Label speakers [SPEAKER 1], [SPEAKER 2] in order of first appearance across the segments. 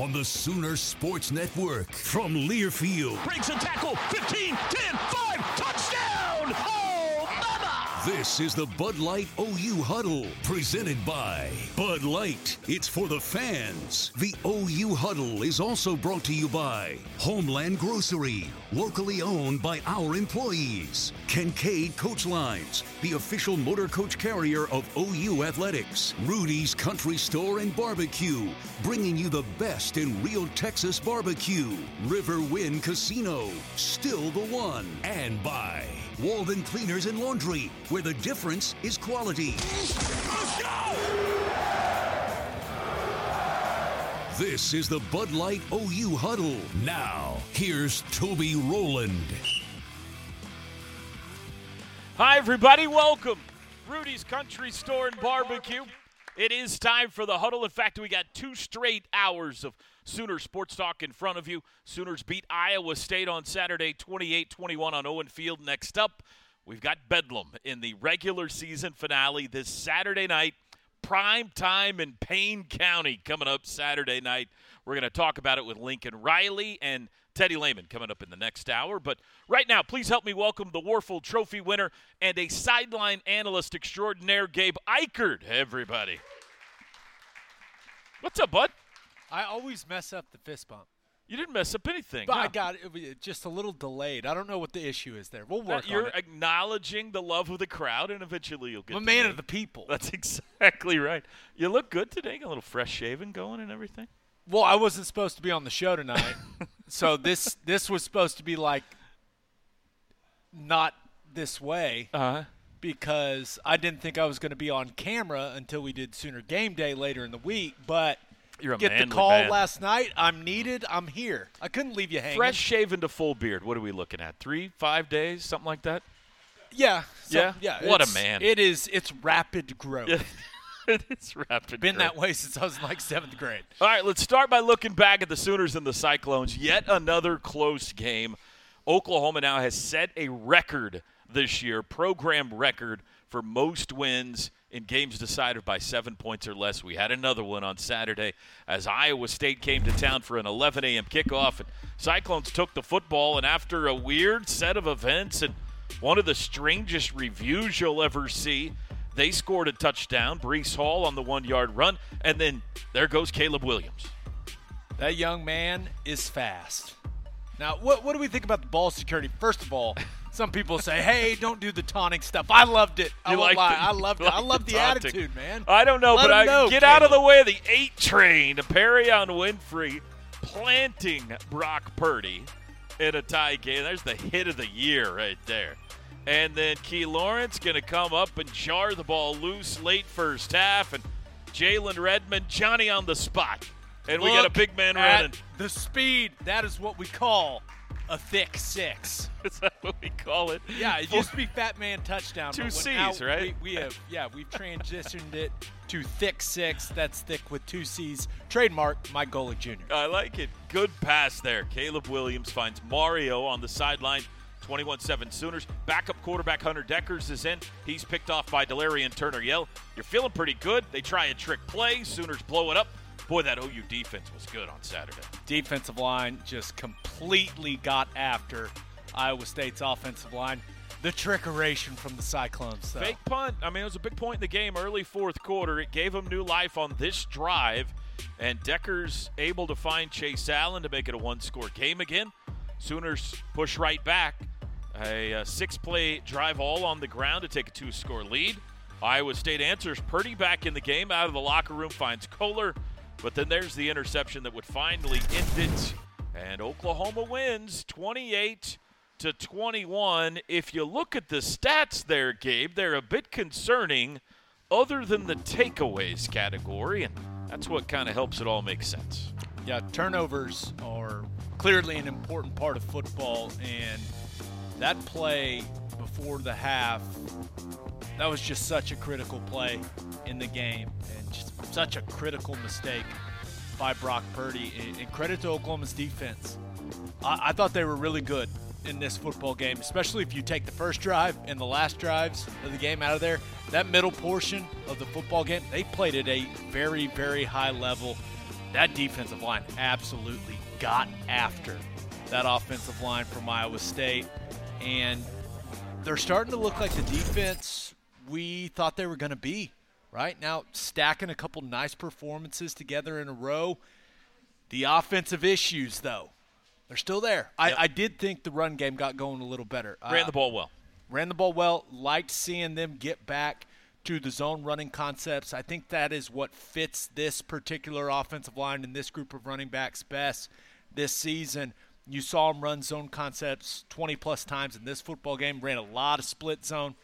[SPEAKER 1] On the Sooner Sports Network from Learfield.
[SPEAKER 2] Breaks a tackle, 15, 10, 5, touchdown! Oh, mama!
[SPEAKER 1] This is the Bud Light OU Huddle, presented by Bud Light. It's for the fans. The OU Huddle is also brought to you by Homeland Grocery, locally owned by our employees. Kincaid Coach Lines, the official motor coach carrier of OU Athletics. Rudy's Country Store and Barbecue, bringing you the best in real Texas barbecue. River Wind Casino, still the one. And by Walden Cleaners and Laundry, where the difference is quality.
[SPEAKER 2] Let's go!
[SPEAKER 1] This is the Bud Light OU Huddle. Now, here's Toby Rowland.
[SPEAKER 3] Hi, everybody. Welcome. Rudy's Country Store and Barbecue. It is time for the huddle. In fact, we got two straight hours of Sooner Sports Talk in front of you. Sooners beat Iowa State on Saturday 28 21 on Owen Field. Next up, we've got Bedlam in the regular season finale this Saturday night. Prime time in Payne County coming up Saturday night. We're going to talk about it with Lincoln Riley and Teddy Lehman coming up in the next hour. But right now, please help me welcome the Wuerffel Trophy winner and a sideline analyst extraordinaire, Gabe Ikard. Everybody. What's up, bud?
[SPEAKER 4] I always mess up the fist bump.
[SPEAKER 3] You didn't mess up anything.
[SPEAKER 4] But
[SPEAKER 3] no.
[SPEAKER 4] I got it, just a little delayed. I don't know what the issue is there. We'll work
[SPEAKER 3] You're
[SPEAKER 4] on it.
[SPEAKER 3] acknowowledging the love of the crowd, and eventually you'll get.
[SPEAKER 4] I'm a man of the people.
[SPEAKER 3] That's exactly right. You look good today. Got a little fresh shaven going and everything.
[SPEAKER 4] Well, I wasn't supposed to be on the show tonight, so this this was supposed to be like not this way
[SPEAKER 3] uh-huh.
[SPEAKER 4] because I didn't think I was going to be on camera until we did Sooner Game Day later in the week. But
[SPEAKER 3] You're a
[SPEAKER 4] get the call
[SPEAKER 3] man.
[SPEAKER 4] last night. I'm needed. I'm here. I couldn't leave you hanging.
[SPEAKER 3] fresh shaven to full beard. What are we looking at? Three, five days, something like that.
[SPEAKER 4] Yeah. so-
[SPEAKER 3] Yeah?
[SPEAKER 4] Yeah.
[SPEAKER 3] What a man.
[SPEAKER 4] It is. It's rapid growth.
[SPEAKER 3] it's rapid.
[SPEAKER 4] Been
[SPEAKER 3] growth.
[SPEAKER 4] that way since I was in like seventh grade.
[SPEAKER 3] All right, let's start by looking back at the Sooners and the Cyclones. Yet another close game. Oklahoma now has set a record this year, program record for most wins in games decided by seven points or less. We had another one on Saturday as Iowa State came to town for an 11 a.m. kickoff, and Cyclones took the football, and after a weird set of events and one of the strangest reviews you'll ever see, they scored a touchdown. Breece Hall on the one yard run, and then there goes Caleb Williams.
[SPEAKER 4] That young man is fast. Now, what, what do we think about the ball security? First of all, some people say, "Hey, don't do the taunting stuff." I loved it. I
[SPEAKER 3] like
[SPEAKER 4] lie.
[SPEAKER 3] the-
[SPEAKER 4] I loved it. I
[SPEAKER 3] like
[SPEAKER 4] love
[SPEAKER 3] the
[SPEAKER 4] the, attitude, man.
[SPEAKER 3] I don't know,
[SPEAKER 4] Let
[SPEAKER 3] but I
[SPEAKER 4] know,
[SPEAKER 3] get out of the way of the eight train. Perrion Winfrey planting Brock Purdy in a tie game. There's the hit of the year right there. And then Key Lawrence going to come up and jar the ball loose late first half. And Jalen Redmond, Johnny on the spot. And we got a big man running.
[SPEAKER 4] The speed, that is what we call a thick six.
[SPEAKER 3] Is that what we call it?
[SPEAKER 4] Yeah, it used to be Fat Man Touchdown.
[SPEAKER 3] Two Cs,
[SPEAKER 4] now
[SPEAKER 3] right?
[SPEAKER 4] We, we have, yeah, we've transitioned it to thick six. That's thick with two C's. Trademark Mike Golick Jr.
[SPEAKER 3] I like it. Good pass there. Caleb Williams finds Mario on the sideline. 21 7 Sooners. Backup quarterback Hunter Dekkers is in. He's picked off by Delarrin Turner-Yell. You're feeling pretty good. They try a trick play. Sooners blow it up. Boy, that OU defense was good on Saturday.
[SPEAKER 4] Defensive line just completely got after Iowa State's offensive line. The trickeration from the Cyclones, though.
[SPEAKER 3] Fake punt. I mean, it was a big point in the game, early fourth quarter. It gave them new life on this drive, and Dekkers able to find Chase Allen to make it a one score game again. Sooners push right back. A, uh six play drive all on the ground to take a two score lead. Iowa State answers Purdy back in the game out of the locker room, finds Kolar, but then there's the interception that would finally end it. And Oklahoma wins 28 to 21. If you look at the stats there, Gabe, they're a bit concerning other than the takeaways category, and that's what kind of helps it all make sense.
[SPEAKER 4] Yeah, turnovers are clearly an important part of football, and that play before the half, that was just such a critical play in the game, and just such a critical mistake by Brock Purdy. And, credit to Oklahoma's defense. I, I thought they were really good in this football game, especially if you take the first drive and the last drives of the game out of there. That middle portion of the football game, they played at a very, very high level. That defensive line absolutely got after that offensive line from Iowa State. And they're starting to look like the defense we thought they were going to be. Right now, stacking a couple nice performances together in a row. The offensive issues, though, they're still there. I, I did think the run game got going a little better.
[SPEAKER 3] Ran
[SPEAKER 4] Uh,
[SPEAKER 3] the ball well.
[SPEAKER 4] ran the ball well. Liked seeing them get back to the zone running concepts. I think that is what fits this particular offensive line and this group of running backs best this season. You saw them run zone concepts 20 plus times in this football game. Ran a lot of split zone,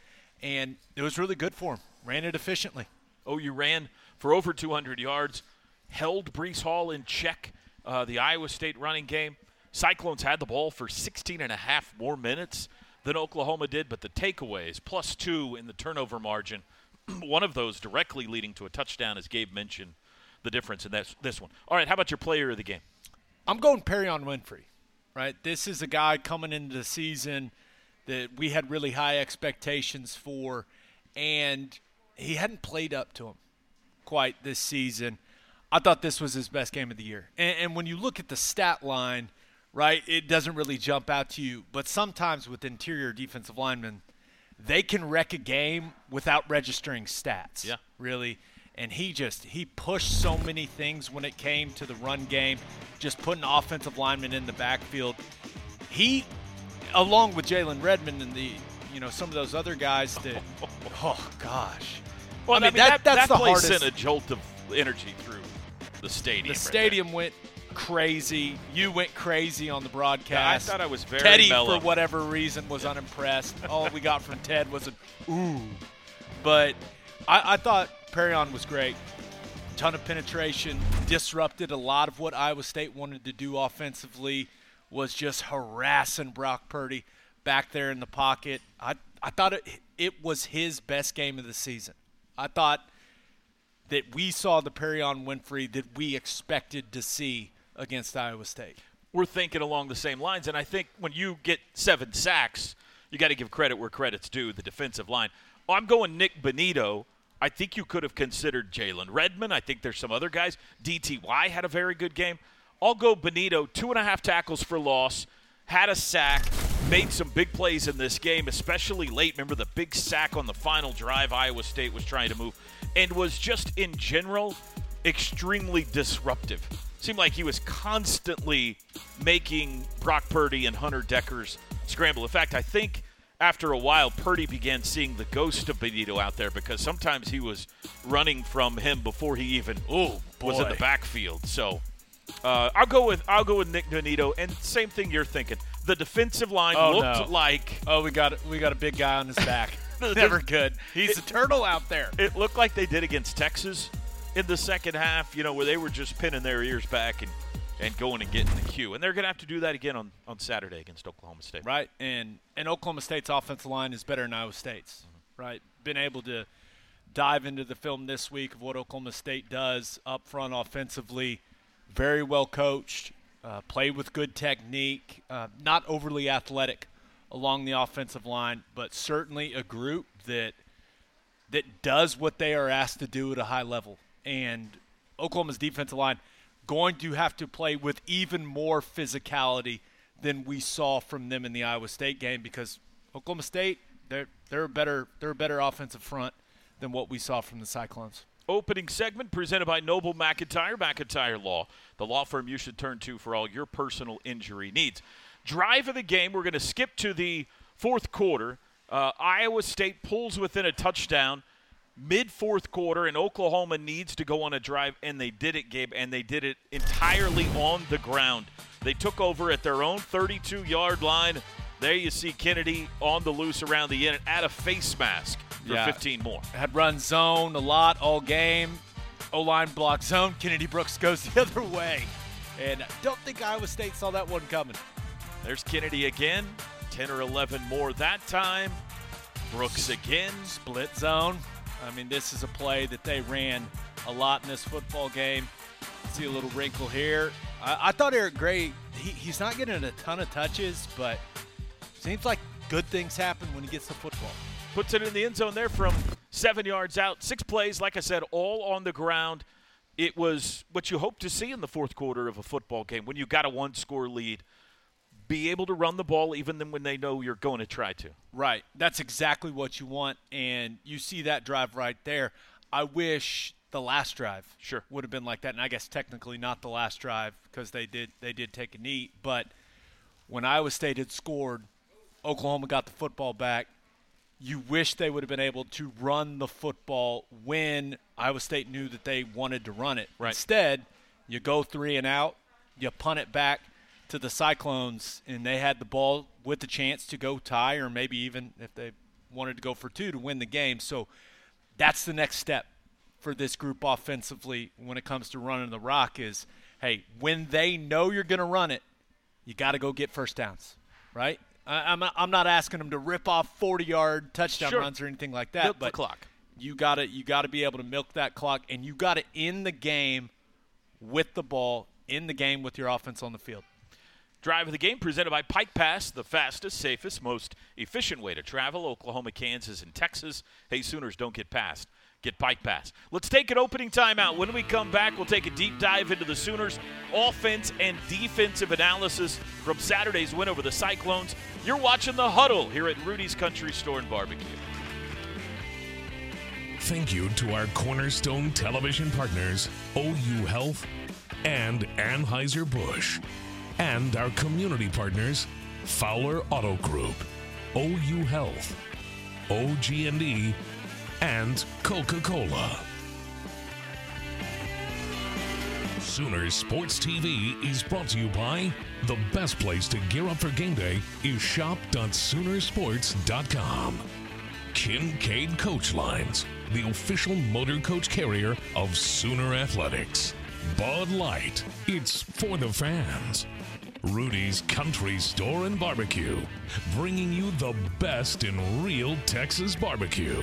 [SPEAKER 4] and it was really good for him. Ran it efficiently.
[SPEAKER 3] OU ran for over 200 yards, held Breece Hall in check. Uh, the Iowa State running game. Cyclones had the ball for 16 and a half more minutes than Oklahoma did, but the takeaways plus two in the turnover margin, one of those directly leading to a touchdown, as Gabe mentioned, the difference in this, this one. All right, how about your player of the game?
[SPEAKER 4] I'm going Perrion Winfrey, right? This is a guy coming into the season that we had really high expectations for, and he hadn't played up to him quite this season. I thought this was his best game of the year. And, and when you look at the stat line, right, it doesn't really jump out to you. But sometimes with interior defensive linemen, they can wreck a game without registering stats.
[SPEAKER 3] Yeah.
[SPEAKER 4] Really. And he just he pushed so many things when it came to the run game, just putting offensive linemen in the backfield. He, along with Jalen Redmond and the you know some of those other guys that, oh gosh,
[SPEAKER 3] Well,
[SPEAKER 4] I mean, that- that's
[SPEAKER 3] that
[SPEAKER 4] the
[SPEAKER 3] play
[SPEAKER 4] hardest-
[SPEAKER 3] sent a jolt of energy through the stadium.
[SPEAKER 4] the
[SPEAKER 3] right there.
[SPEAKER 4] stadium went crazy. You went crazy on the broadcast.
[SPEAKER 3] Yeah, I thought I was very
[SPEAKER 4] Teddy,
[SPEAKER 3] mellow.
[SPEAKER 4] for whatever reason, was unimpressed. All we got from Ted was an ooh. But I, I thought Perrion was great. Ton of penetration, disrupted a lot of what Iowa State wanted to do offensively. Was just harassing Brock Purdy back there in the pocket. I I thought it it was his best game of the season. I thought that we saw the Perrion Winfrey that we expected to see against Iowa State.
[SPEAKER 3] we're thinking along the same lines. And I think when you get seven sacks, you got to give credit where credit's due. The defensive line. I'm going Nick Bonitto. I think you could have considered Jalen Redmond. I think there's some other guys. DTY had a very good game. I'll go Bonitto. Two and a half tackles for loss. Had a sack. Made some big plays in this game, especially late. Remember the big sack on the final drive Iowa State was trying to move, and was just in general extremely disruptive. Seemed like he was constantly making Brock Purdy and Hunter Dekkers scramble. In fact, I think after a while, Purdy began seeing the ghost of Bonitto out there because sometimes he was running from him before he even
[SPEAKER 4] Oh,
[SPEAKER 3] was in the backfield. So Uh, I'll go with I'll go with Nick Bonitto, and same thing you're thinking. The defensive line
[SPEAKER 4] Oh,
[SPEAKER 3] looked
[SPEAKER 4] no.
[SPEAKER 3] like
[SPEAKER 4] Oh, we got we got a big guy on his back. Never good. He's a turtle out there.
[SPEAKER 3] it looked like they did against Texas in the second half. You know, where they were just pinning their ears back and and going and getting the cue, and they're going to have to do that again on on Saturday against Oklahoma State.
[SPEAKER 4] Right, and and Oklahoma State's offensive line is better than Iowa State's. Right, been able to dive into the film this week of what Oklahoma State does up front offensively. Very well coached, uh, play with good technique, uh, not overly athletic along the offensive line, but certainly a group that that does what they are asked to do at a high level. And Oklahoma's defensive line going to have to play with even more physicality than we saw from them in the Iowa State game because Oklahoma State they're they're a better they're a better offensive front than what we saw from the Cyclones.
[SPEAKER 3] Opening segment presented by Noble McIntyre, McIntyre Law, the law firm you should turn to for all your personal injury needs. Drive of the game, we're going to skip to the fourth quarter. Uh, Iowa State pulls within a touchdown mid fourth quarter, and Oklahoma needs to go on a drive, and they did it, Gabe, and they did it entirely on the ground. They took over at their own 32 yard line. There you see Kennedy on the loose around the end, add a face mask for
[SPEAKER 4] Yeah.
[SPEAKER 3] 15 more.
[SPEAKER 4] Had run zone a lot all game. O line block zone. Kennedy Brooks goes the other way. And I don't think Iowa State saw that one coming.
[SPEAKER 3] There's Kennedy again. 10 or 11 more that time. Brooks again.
[SPEAKER 4] Split zone. I mean, this is a play that they ran a lot in this football game. See a little wrinkle here. I, I thought Eric Gray, he, he's not getting a ton of touches, but seems like good things happen when he gets the football.
[SPEAKER 3] Puts it in the end zone there from seven yards out. Six plays, like I said, all on the ground. It was what you hope to see in the fourth quarter of a football game when you got a one score lead. Be able to run the ball even then when they know you're going to try to.
[SPEAKER 4] Right. That's exactly what you want. And you see that drive right there. I wish the last drive
[SPEAKER 3] Sure.
[SPEAKER 4] would have been like that. And I guess technically not the last drive because they did they did take a knee. But when Iowa State had scored, Oklahoma got the football back. You wish they would have been able to run the football when Iowa State knew that they wanted to run it.
[SPEAKER 3] Right.
[SPEAKER 4] Instead, you go three and out, you punt it back to the Cyclones, and they had the ball with the chance to go tie, or maybe even if they wanted to go for two to win the game. So that's the next step for this group offensively when it comes to running the rock is hey, when they know you're going to run it, you got to go get first downs, right? I, I'm, I'm not asking them to rip off 40 yard touchdown
[SPEAKER 3] Sure.
[SPEAKER 4] runs or anything like that,
[SPEAKER 3] Milk the
[SPEAKER 4] but
[SPEAKER 3] clock.
[SPEAKER 4] you got to you got to be able to milk that clock, and you got to end the game with the ball in the game with your offense on the field.
[SPEAKER 3] Drive of the game presented by Pike Pass, the fastest, safest, most efficient way to travel. Oklahoma, Kansas, and Texas. Hey, Sooners, don't get past. Get Pike Pass. Let's take an opening timeout. When we come back, we'll take a deep dive into the Sooners' offense and defensive analysis from Saturday's win over the Cyclones. You're watching the huddle here at Rudy's Country Store and Barbecue.
[SPEAKER 5] Thank you to our cornerstone television partners, OU Health and Anheuser-Busch, and our community partners, Fowler Auto Group, OU Health, OG&E, and Coca-Cola. Sooners Sports TV is brought to you by the best place to gear up for game day is shop.soonersports.com. Kincaid Coach Lines, the official motor coach carrier of Sooner Athletics. Bud Light, it's for the fans. Rudy's Country Store and Barbecue, bringing you the best in real Texas barbecue.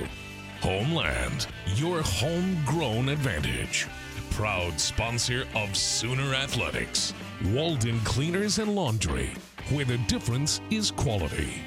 [SPEAKER 5] Homeland, your homegrown advantage. Proud sponsor of Sooner Athletics. Walden Cleaners and Laundry, where the difference is quality.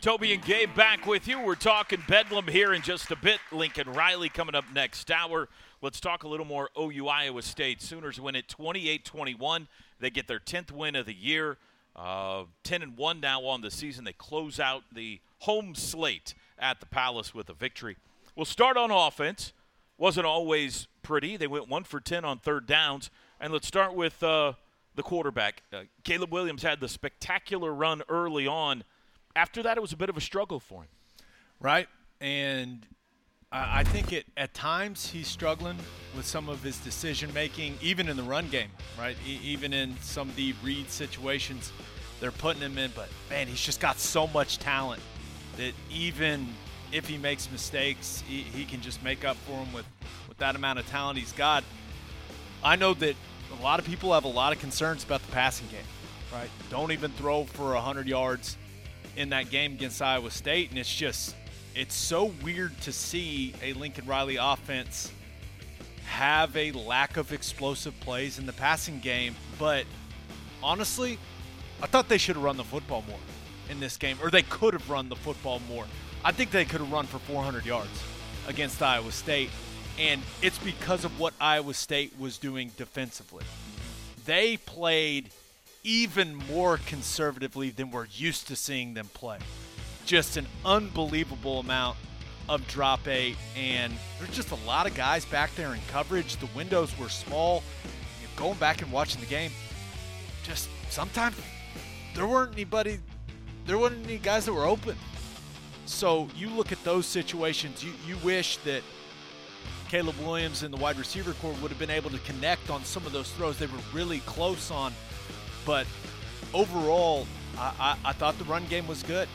[SPEAKER 3] Toby and Gabe back with you. We're talking Bedlam here in just a bit. Lincoln Riley coming up next hour. Let's talk a little more OU Iowa State. Sooners win it 28 21. They get their 10th win of the year. Uh, 10 and 1 now on the season. They close out the home slate at the Palace with a victory. We'll start on offense. Wasn't always pretty. They went 1 for 10 on third downs. And let's start with uh, the quarterback. Uh, Caleb Williams had the spectacular run early on. After that, it was a bit of a struggle for him.
[SPEAKER 4] right? And I think it at times he's struggling with some of his decision making, even in the run game, right? E- even in some of the read situations they're putting him in. But man, he's just got so much talent that even if he makes mistakes, he, he can just make up for them with, with that amount of talent he's got. I know that a lot of people have a lot of concerns about the passing game, right? Don't even throw for 100 yards in that game against Iowa State. And it's just, it's so weird to see a Lincoln Riley offense have a lack of explosive plays in the passing game. But honestly, I thought they should have run the football more in this game, or they could have run the football more. I think they could have run for 400 yards against Iowa State, and it's because of what Iowa State was doing defensively. They played even more conservatively than we're used to seeing them play. Just an unbelievable amount of drop eight, and there's just a lot of guys back there in coverage. The windows were small. You know, going back and watching the game, just sometimes there weren't anybody, there weren't any guys that were open. So you look at those situations, you, you wish that Caleb Williams and the wide receiver corps would have been able to connect on some of those throws they were really close on. But overall, I, I, I thought the run game was good.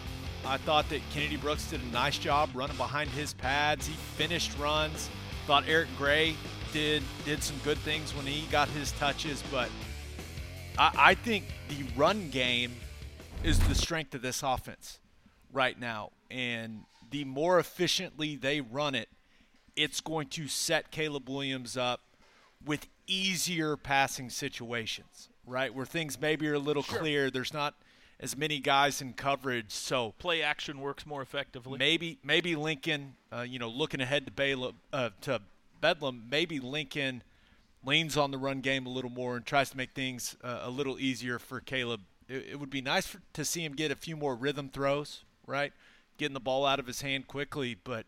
[SPEAKER 4] I thought that Kennedy Brooks did a nice job running behind his pads. He finished runs. Thought Eric Gray did did some good things when he got his touches, but I, I think the run game is the strength of this offense right now. And the more efficiently they run it, it's going to set Caleb Williams up with easier passing situations, right? Where things maybe are a little clear. There's not as many guys in coverage, so
[SPEAKER 3] Play action works more effectively.
[SPEAKER 4] maybe maybe Lincoln, uh, you know, looking ahead to Balaam, uh, to Bedlam, maybe Lincoln leans on the run game a little more and tries to make things uh, a little easier for Caleb. It, it would be nice for, to see him get a few more rhythm throws, right? Getting the ball out of his hand quickly, but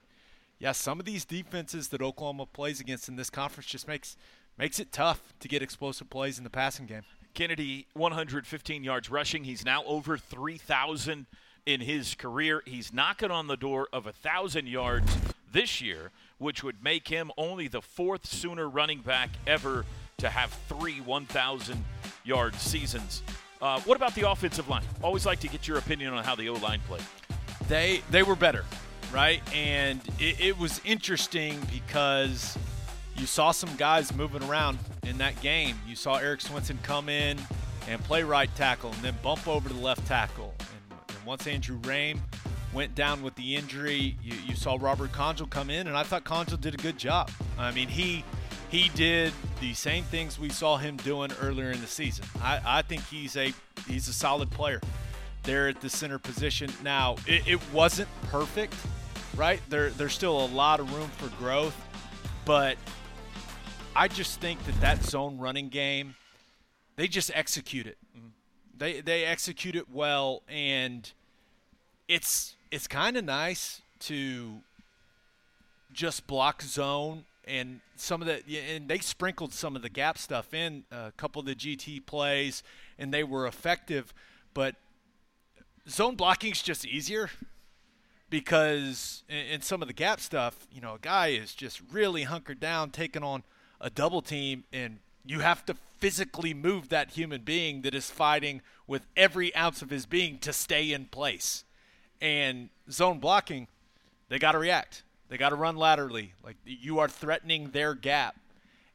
[SPEAKER 4] yeah, some of these defenses that Oklahoma plays against in this conference just makes makes it tough to get explosive plays in the passing game.
[SPEAKER 3] Kennedy, 115 yards rushing. He's now over 3,000 in his career. He's knocking on the door of 1,000 yards this year, which would make him only the fourth Sooner running back ever to have three 1,000 yard seasons. Uh, what about the offensive line? Always like to get your opinion on how the O line played.
[SPEAKER 4] they they were better, right? And it, it was interesting because you saw some guys moving around in that game. You saw Erik Swenson come in and play right tackle, and then bump over to left tackle. And, and once Andrew Raym went down with the injury, you, you saw Robert Congel come in, and I thought Congel did a good job. I mean, he he did the same things we saw him doing earlier in the season. I, I think he's a he's a solid player there at the center position. Now, it, it wasn't perfect, right? There, there's still a lot of room for growth, but I just think that that zone running game, they just execute it. They they execute it well, and it's it's kind of nice to just block zone and some of the and they sprinkled some of the gap stuff in uh, a couple of the GT plays and they were effective but zone blocking is just easier because in some of the gap stuff you know a guy is just really hunkered down taking on a double team and you have to physically move that human being that is fighting with every ounce of his being to stay in place and zone blocking they got to react. They got to run laterally. Like you are threatening their gap,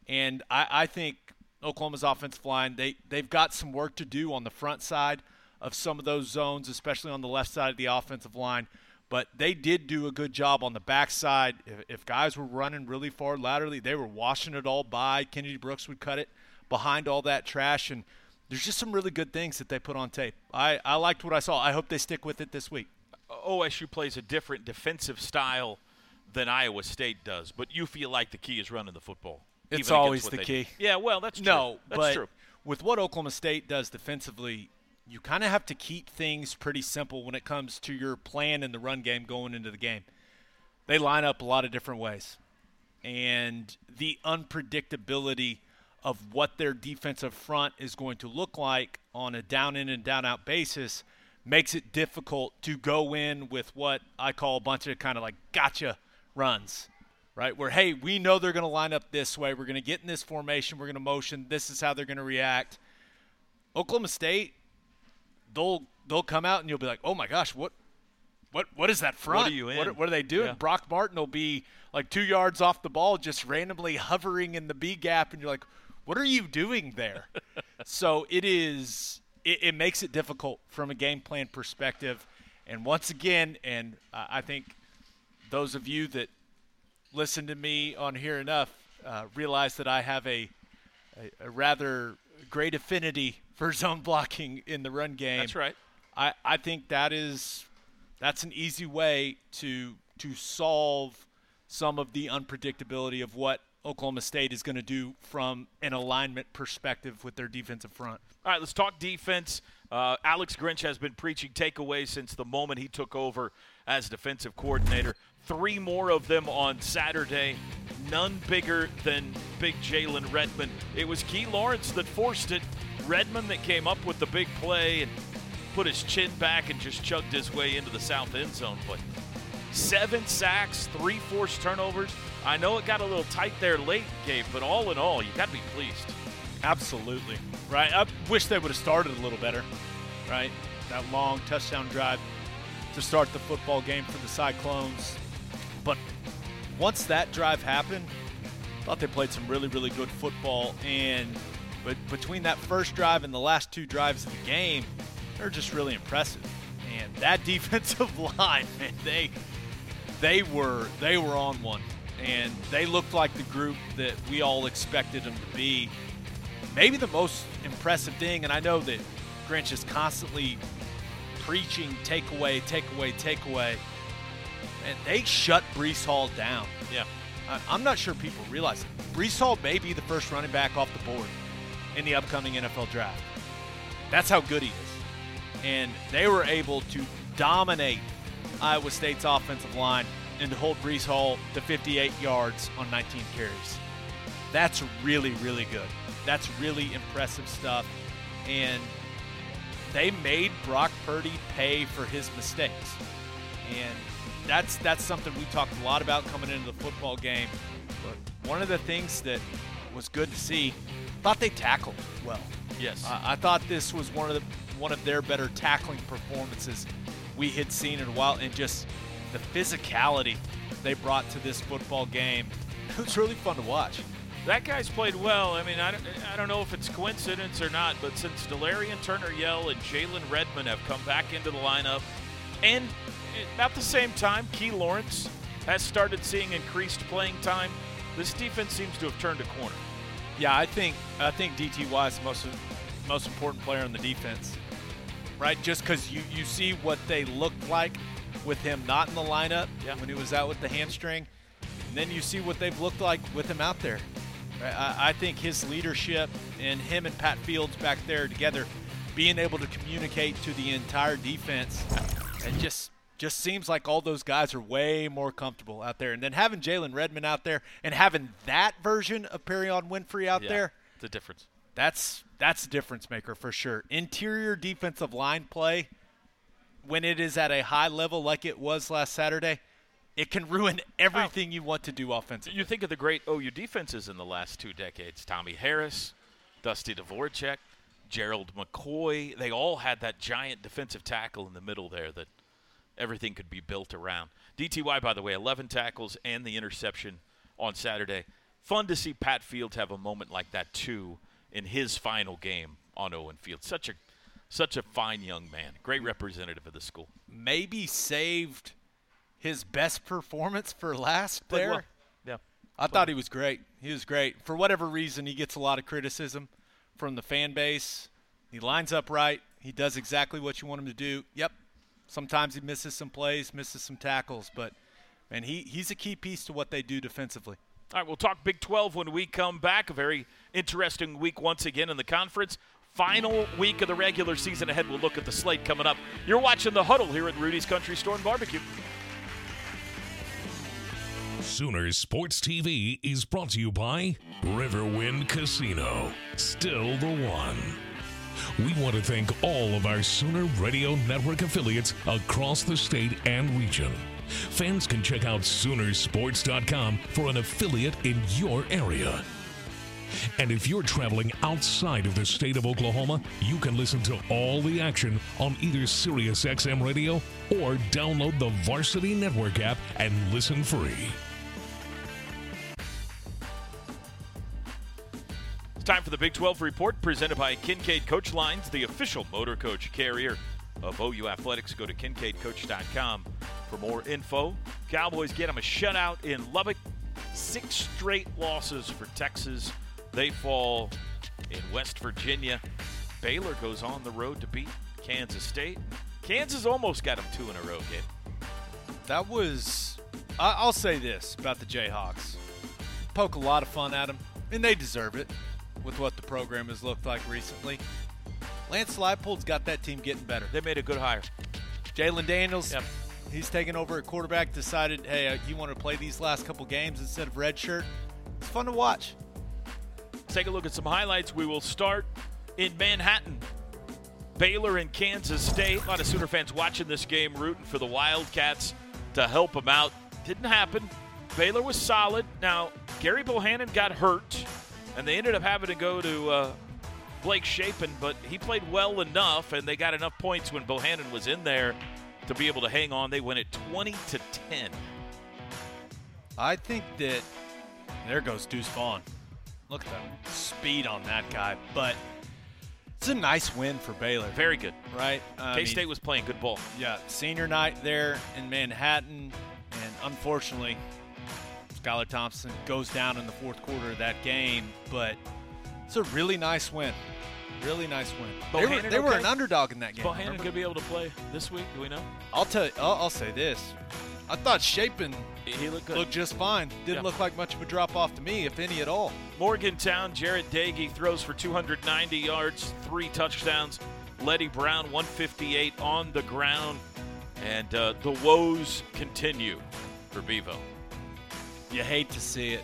[SPEAKER 4] and I, I think Oklahoma's offensive line they they've got some work to do on the front side of some of those zones, especially on the left side of the offensive line. But they did do a good job on the backside. If, if guys were running really far laterally, they were washing it all by. Kennedy Brooks would cut it behind all that trash, and there's just some really good things that they put on tape. I, I liked what I saw. I hope they stick with it this week.
[SPEAKER 3] OSU plays a different defensive style than Iowa State does, but you feel like the key is running the football.
[SPEAKER 4] It's always the key.
[SPEAKER 3] do. Yeah, well, that's true.
[SPEAKER 4] No,
[SPEAKER 3] that's
[SPEAKER 4] but
[SPEAKER 3] true.
[SPEAKER 4] with what Oklahoma State does defensively, you kind of have to keep things pretty simple when it comes to your plan in the run game going into the game. They line up a lot of different ways, and the unpredictability of what their defensive front is going to look like on a down in and down out basis makes it difficult to go in with what I call a bunch of kind of like gotcha runs right? Where, hey, we know they're going to line up this way. We're going to get in this formation. We're going to motion. This is how they're going to react. Oklahoma State, they'll they'll come out and you'll be like, oh my gosh, what what what is that front?
[SPEAKER 3] are you in?
[SPEAKER 4] What, what are they doing?
[SPEAKER 3] Yeah.
[SPEAKER 4] Brock Martin will be like two yards off the ball, just randomly hovering in the B gap, and you're like, what are you doing there? so it is. It, it makes it difficult from a game plan perspective, and once again, and uh, I think those of you that listen to me on here enough uh, realize that I have a, a, a rather great affinity for zone blocking in the run game.
[SPEAKER 3] That's right.
[SPEAKER 4] I, I think that is that's an easy way to to solve some of the unpredictability of what Oklahoma State is going to do from an alignment perspective with their defensive front.
[SPEAKER 3] All right, let's talk defense. Uh, Alex Grinch has been preaching takeaways since the moment he took over as defensive coordinator. Three more of them on Saturday. None bigger than big Jalen Redmond. It was Key Lawrence that forced it. Redmond that came up with the big play and put his chin back and just chugged his way into the south end zone. But seven sacks, three forced turnovers. I know it got a little tight there late, Gabe, but all in all, you got to be pleased.
[SPEAKER 4] Absolutely. Right. I wish they would have started a little better. Right. That long touchdown drive to start the football game for the Cyclones. But once that drive happened, I thought they played some really, really good football. And but between that first drive and the last two drives of the game, they're just really impressive. And that defensive line, man, they they were they were on one. And they looked like the group that we all expected them to be maybe the most impressive thing, and I know that Grinch is constantly preaching takeaway, takeaway, takeaway, and they shut Breece Hall down.
[SPEAKER 3] Yeah.
[SPEAKER 4] I'm not sure people realize it. Breece Hall may be the first running back off the board in the upcoming NFL draft. That's how good he is. And they were able to dominate Iowa State's offensive line and to hold Breece Hall to 58 yards on 19 carries. That's really, really good. That's really impressive stuff. And they made Brock Purdy pay for his mistakes. And that's that's something we talked a lot about coming into the football game. But one of the things that was good to see, thought they tackled well.
[SPEAKER 3] Yes.
[SPEAKER 4] I I thought this was one of the one of their better tackling performances we had seen in a while, and just the physicality they brought to this football game. It was really fun to watch.
[SPEAKER 3] That guy's played well. I mean, I don't, I don't know if it's coincidence or not, but since Delarrin Turner-Yell and Jalen Redmond have come back into the lineup, and about the same time, Key Lawrence has started seeing increased playing time, this defense seems to have turned a corner.
[SPEAKER 4] Yeah, I think I think DTY is the most most important player on the defense, right? Just because you you see what they looked like with him not in the lineup
[SPEAKER 3] Yeah.
[SPEAKER 4] when he was out with the hamstring, and then you see what they've looked like with him out there. I, I think his leadership and him and Pat Fields back there together, being able to communicate to the entire defense, and just just seems like all those guys are way more comfortable out there. And then having Jalen Redmond out there and having that version of Perrion Winfrey out
[SPEAKER 3] Yeah,
[SPEAKER 4] there,
[SPEAKER 3] It's a difference.
[SPEAKER 4] that's that's a difference maker for sure. Interior defensive line play, when it is at a high level like it was last Saturday, it can ruin oh. everything you want to do offensively.
[SPEAKER 3] You think of the great OU defenses in the last two decades Tommy Harris, Dusty Dvoracek, Gerald McCoy. They all had that giant defensive tackle in the middle there that everything could be built around. DTY, by the way, 11 tackles and the interception on Saturday. Fun to see Pat Fields have a moment like that, too, in his final game on Owen Field. Such a such a fine young man. Great representative of the school.
[SPEAKER 4] Maybe saved his best performance for last there.
[SPEAKER 3] well. Yeah.
[SPEAKER 4] I thought he was great. He was great. For whatever reason, he gets a lot of criticism from the fan base. He lines up right. He does exactly what you want him to do. Yep. Sometimes he misses some plays, misses some tackles, but man, he, he's a key piece to what they do defensively.
[SPEAKER 3] All right, we'll talk Big 12 when we come back. A very interesting week once again in the conference. Final week of the regular season ahead. We'll look at the slate coming up. You're watching the huddle here at Rudy's Country Store and Barbecue.
[SPEAKER 5] Sooners Sports TV is brought to you by Riverwind Casino. Still the one. We want to thank all of our Sooner Radio Network affiliates across the state and region. Fans can check out Soonersports.com for an affiliate in your area. And if you're traveling outside of the state of Oklahoma, you can listen to all the action on either SiriusXM radio or download the Varsity Network app and listen free.
[SPEAKER 3] It's time for the Big 12 report presented by Kincaid Coach Lines, the official motor coach carrier of OU Athletics. Go to kincaidcoach.com for more info. Cowboys get them a shutout in Lubbock. Six straight losses for Texas. They fall in West Virginia. Baylor goes on the road to beat Kansas State. Kansas almost got them two in a row, kid.
[SPEAKER 4] That was, I'll say this about the Jayhawks. Poke a lot of fun at them, and they deserve it with what the program has looked like recently. Lance Leipold's got that team getting better.
[SPEAKER 3] They made a good hire.
[SPEAKER 4] Jalen Daniels,
[SPEAKER 3] Yep.
[SPEAKER 4] he's taken over at quarterback, decided, hey, uh, you want to play these last couple games instead of redshirt. It's fun to watch.
[SPEAKER 3] Take a look at some highlights. We will start in Manhattan. Baylor and Kansas State. A lot of Sooner fans watching this game, rooting for the Wildcats to help them out. Didn't happen. Baylor was solid. Now, Gerry Bohanon got hurt, and they ended up having to go to uh, Blake Shapen, but he played well enough, and they got enough points when Bohanon was in there to be able to hang on. They win it 20 to 10.
[SPEAKER 4] I think that there goes Deuce Vaughn. Look at the speed on that guy. But it's a nice win for Baylor,
[SPEAKER 3] Very good.
[SPEAKER 4] right?
[SPEAKER 3] K State was playing good ball.
[SPEAKER 4] Yeah, senior night there in Manhattan, and unfortunately, Skylar Thompson goes down in the fourth quarter of that game. But it's a really nice win. Really nice win. They were, they were an underdog in that game.
[SPEAKER 3] Bohanon to be able to play this week? Do we know?
[SPEAKER 4] I'll tell you. I'll, I'll say this. I thought Shapen
[SPEAKER 3] He looked good.
[SPEAKER 4] looked just fine. Didn't
[SPEAKER 3] Yeah.
[SPEAKER 4] look like much of a drop off to me, if any at all.
[SPEAKER 3] Morgantown, Jarret Doege throws for 290 yards, three touchdowns. Leddie Brown, 158 on the ground. And uh, the woes continue for Bevo.
[SPEAKER 4] You hate to see it.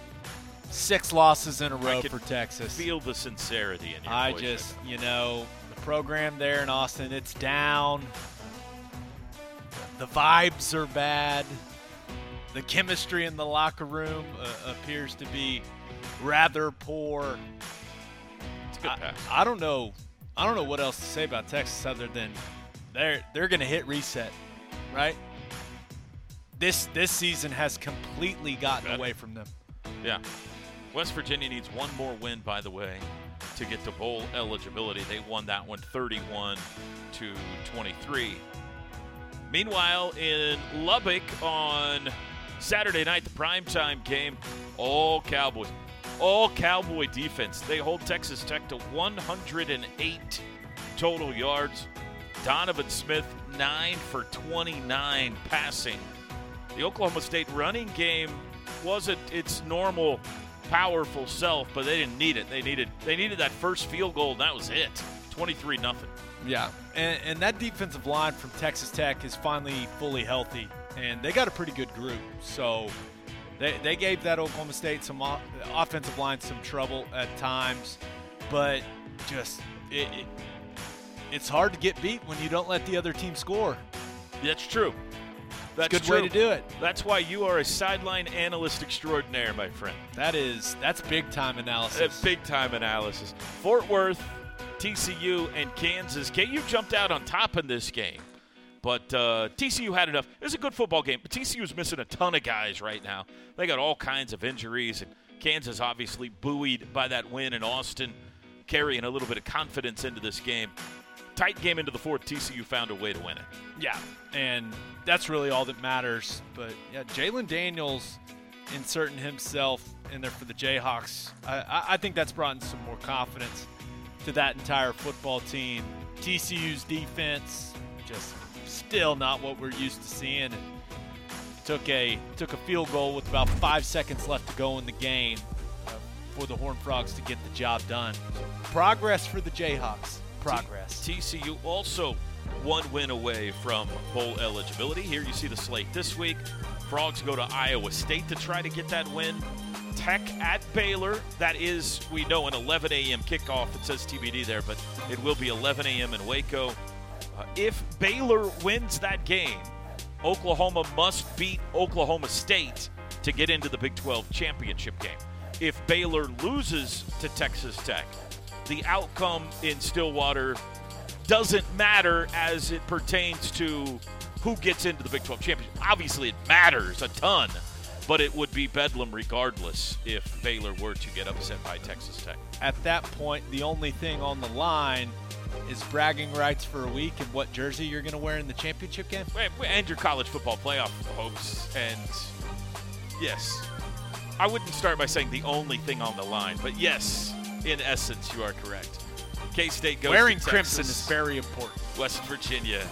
[SPEAKER 4] Six losses in a row for Texas.
[SPEAKER 3] Feel the sincerity in your
[SPEAKER 4] I
[SPEAKER 3] voice.
[SPEAKER 4] just, you know, the program there in Austin, it's down. The vibes are bad. The chemistry in the locker room uh, appears to be rather poor.
[SPEAKER 3] It's a good
[SPEAKER 4] I,
[SPEAKER 3] pass.
[SPEAKER 4] I don't know. I don't know what else to say about Texas other than they're they're going to hit reset, right? This this season has completely gotten away from them.
[SPEAKER 3] Yeah. West Virginia needs one more win, by the way, to get to bowl eligibility. They won that one 31 to 23. Meanwhile, in Lubbock on Saturday night, the primetime game, all Cowboys. All Cowboy defense. They hold Texas Tech to 108 total yards. Donovan Smith, 9 for 29 passing. The Oklahoma State running game wasn't its normal powerful self, but they didn't need it. They needed they needed that first field goal, and that was it. 23 nothing.
[SPEAKER 4] Yeah, and, and that defensive line from Texas Tech is finally fully healthy, and they got a pretty good group. So they, they gave that Oklahoma State some o- offensive line some trouble at times, but just it, it, it's hard to get beat when you don't let the other team score.
[SPEAKER 3] That's true. That's
[SPEAKER 4] good
[SPEAKER 3] true.
[SPEAKER 4] way to do it.
[SPEAKER 3] That's why you are a sideline analyst extraordinaire, my friend.
[SPEAKER 4] That is that's big time
[SPEAKER 3] A
[SPEAKER 4] analysis.
[SPEAKER 3] big time analysis. Fort Worth, TCU, and Kansas. KU jumped out on top in this game, but uh, TCU had enough. It was a good football game, but TCU is missing a ton of guys right now. They got all kinds of injuries, and Kansas obviously buoyed by that win in Austin, carrying a little bit of confidence into this game. Tight game into the fourth. TCU found a way to win it.
[SPEAKER 4] Yeah, and that's really all that matters. But yeah, Jalen Daniels inserting himself in there for the Jayhawks, I, I- think that's brought in some more confidence to that entire football team. TCU's defense just still not what we're used to seeing. And took a took a field goal with about five seconds left to go in the game uh, for the Horned Frogs to get the job done. Progress for the Jayhawks. Progress.
[SPEAKER 3] TCU also one win away from bowl eligibility. Here you see the slate this week. Frogs go to Iowa State to try to get that win. Tech at Baylor. That is, we know, an 11 a.m. kickoff. It says TBD there, but it will be 11 a.m. in Waco. Uh, if Baylor wins that game, Oklahoma must beat Oklahoma State to get into the Big 12 championship game. If Baylor loses to Texas Tech, the outcome in Stillwater doesn't matter as it pertains to who gets into the Big 12 championship. Obviously, it matters a ton, but it would be bedlam regardless if Baylor were to get upset by Texas Tech.
[SPEAKER 4] At that point, the only thing on the line is bragging rights for a week and what jersey you're going to wear in the championship game.
[SPEAKER 3] And your college football playoff hopes. And yes, I wouldn't start by saying the only thing on the line, but yes, in essence, you are correct. K State goes
[SPEAKER 4] Wearing crimson is very important.
[SPEAKER 3] West Virginia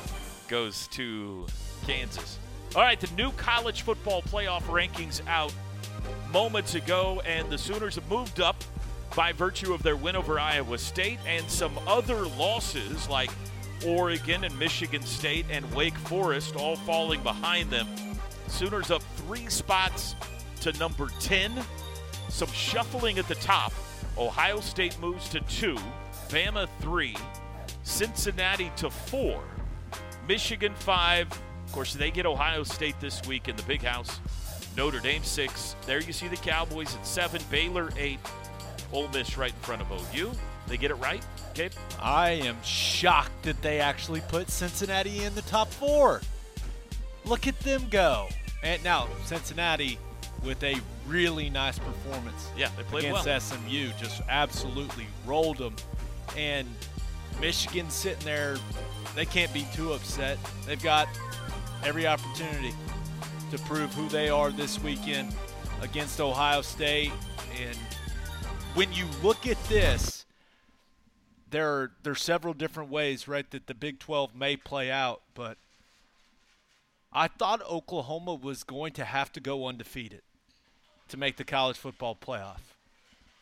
[SPEAKER 3] goes to Kansas. All right, the new college football playoff rankings out moments ago, and the Sooners have moved up by virtue of their win over Iowa State and some other losses like Oregon and Michigan State and Wake Forest all falling behind them. Sooners up three spots to number 10. Some shuffling at the top. Ohio State moves to two, Bama three, Cincinnati to four, Michigan five. Of course, they get Ohio State this week in the big house. Notre Dame six. There you see the Cowboys at seven, Baylor eight, Ole Miss right in front of OU. They get it right, Gabe?
[SPEAKER 4] I am shocked that they actually put Cincinnati in the top four. Look at them go. And now, Cincinnati with a really nice performance
[SPEAKER 3] Yeah, they played
[SPEAKER 4] against
[SPEAKER 3] well.
[SPEAKER 4] SMU, just absolutely rolled them. And Michigan sitting there, they can't be too upset. They've got every opportunity to prove who they are this weekend against Ohio State. And when you look at this, there are there's several different ways, right, that the Big 12 may play out, but I thought Oklahoma was going to have to go undefeated to make the college football playoff.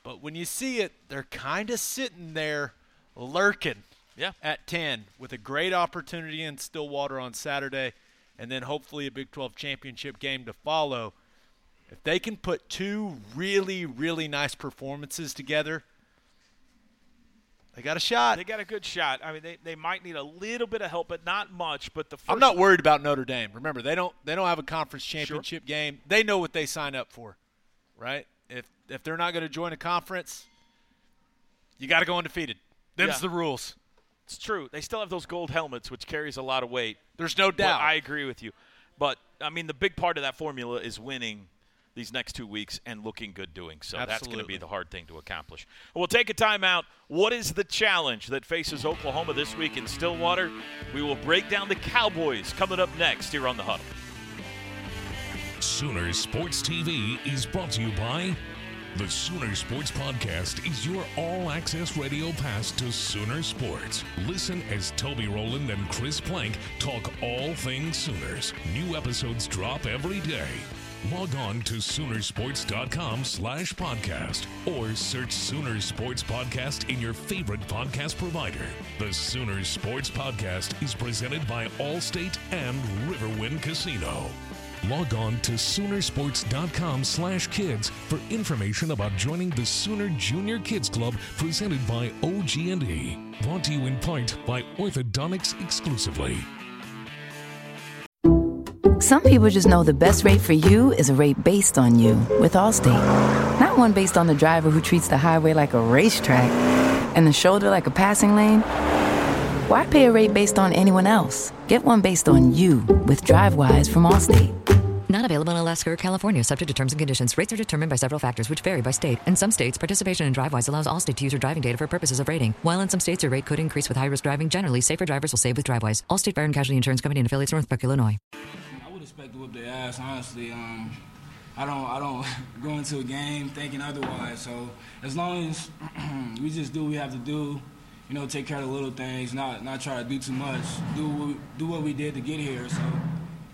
[SPEAKER 4] But when you see it, they're kind of sitting there lurking
[SPEAKER 3] Yeah.
[SPEAKER 4] at 10 with a great opportunity in Stillwater on Saturday and then hopefully a Big 12 championship game to follow. If they can put two really, really nice performances together, they got a shot.
[SPEAKER 3] They got a good shot. I mean, they, they might need a little bit of help, but not much. But the 1st
[SPEAKER 4] I'm not worried about Notre Dame. Remember, they don't they don't have a conference championship game. They know what they sign up for, right? If if they're not going to join a conference, you got to go undefeated. Them's
[SPEAKER 3] Yeah.
[SPEAKER 4] the rules.
[SPEAKER 3] It's true. They still have those gold helmets, which carries a lot of weight.
[SPEAKER 4] There's no doubt.
[SPEAKER 3] I agree with you. But I mean, the big part of that formula is winning these next two weeks and looking good doing. So Absolutely. that's going to be the hard thing to accomplish. We'll take a timeout. What is the challenge that faces Oklahoma this week in Stillwater? We will break down the Cowboys coming up next here on the Huddle.
[SPEAKER 5] Sooner Sports TV is brought to you by the Sooner Sports Podcast is your all access radio pass to Sooner Sports. Listen as Toby Rowland and Chris Plank talk all things Sooners. New episodes drop every day. Log on to Soonersports.com slash podcast or search Sooner Sports Podcast in your favorite podcast provider. The Sooner Sports Podcast is presented by Allstate and Riverwind Casino. Log on to Soonersports.com slash kids for information about joining the Sooner Junior Kids Club presented by OG&E. Brought to you in part by Orthodontics exclusively.
[SPEAKER 6] Some people just know the best rate for you is a rate based on you with Allstate. Not one based on the driver who treats the highway like a racetrack and the shoulder like a passing lane. Why pay a rate based on anyone else? Get one based on you with DriveWise from Allstate.
[SPEAKER 7] Not available in Alaska or California, subject to terms and conditions. Rates are determined by several factors, which vary by state. In some states, participation in DriveWise allows Allstate to use your driving data for purposes of rating. While in some states, your rate could increase with high risk driving. Generally, safer drivers will save with DriveWise. Allstate Fire and Casualty Insurance Company and affiliates, Northbrook, Illinois.
[SPEAKER 8] I would expect to whoop their ass, honestly. Um, I don't, I don't go into a game thinking otherwise. So as long as we just do what we have to do, you know, take care of the little things, not, not try to do too much, do, what we- do what we did to get here. So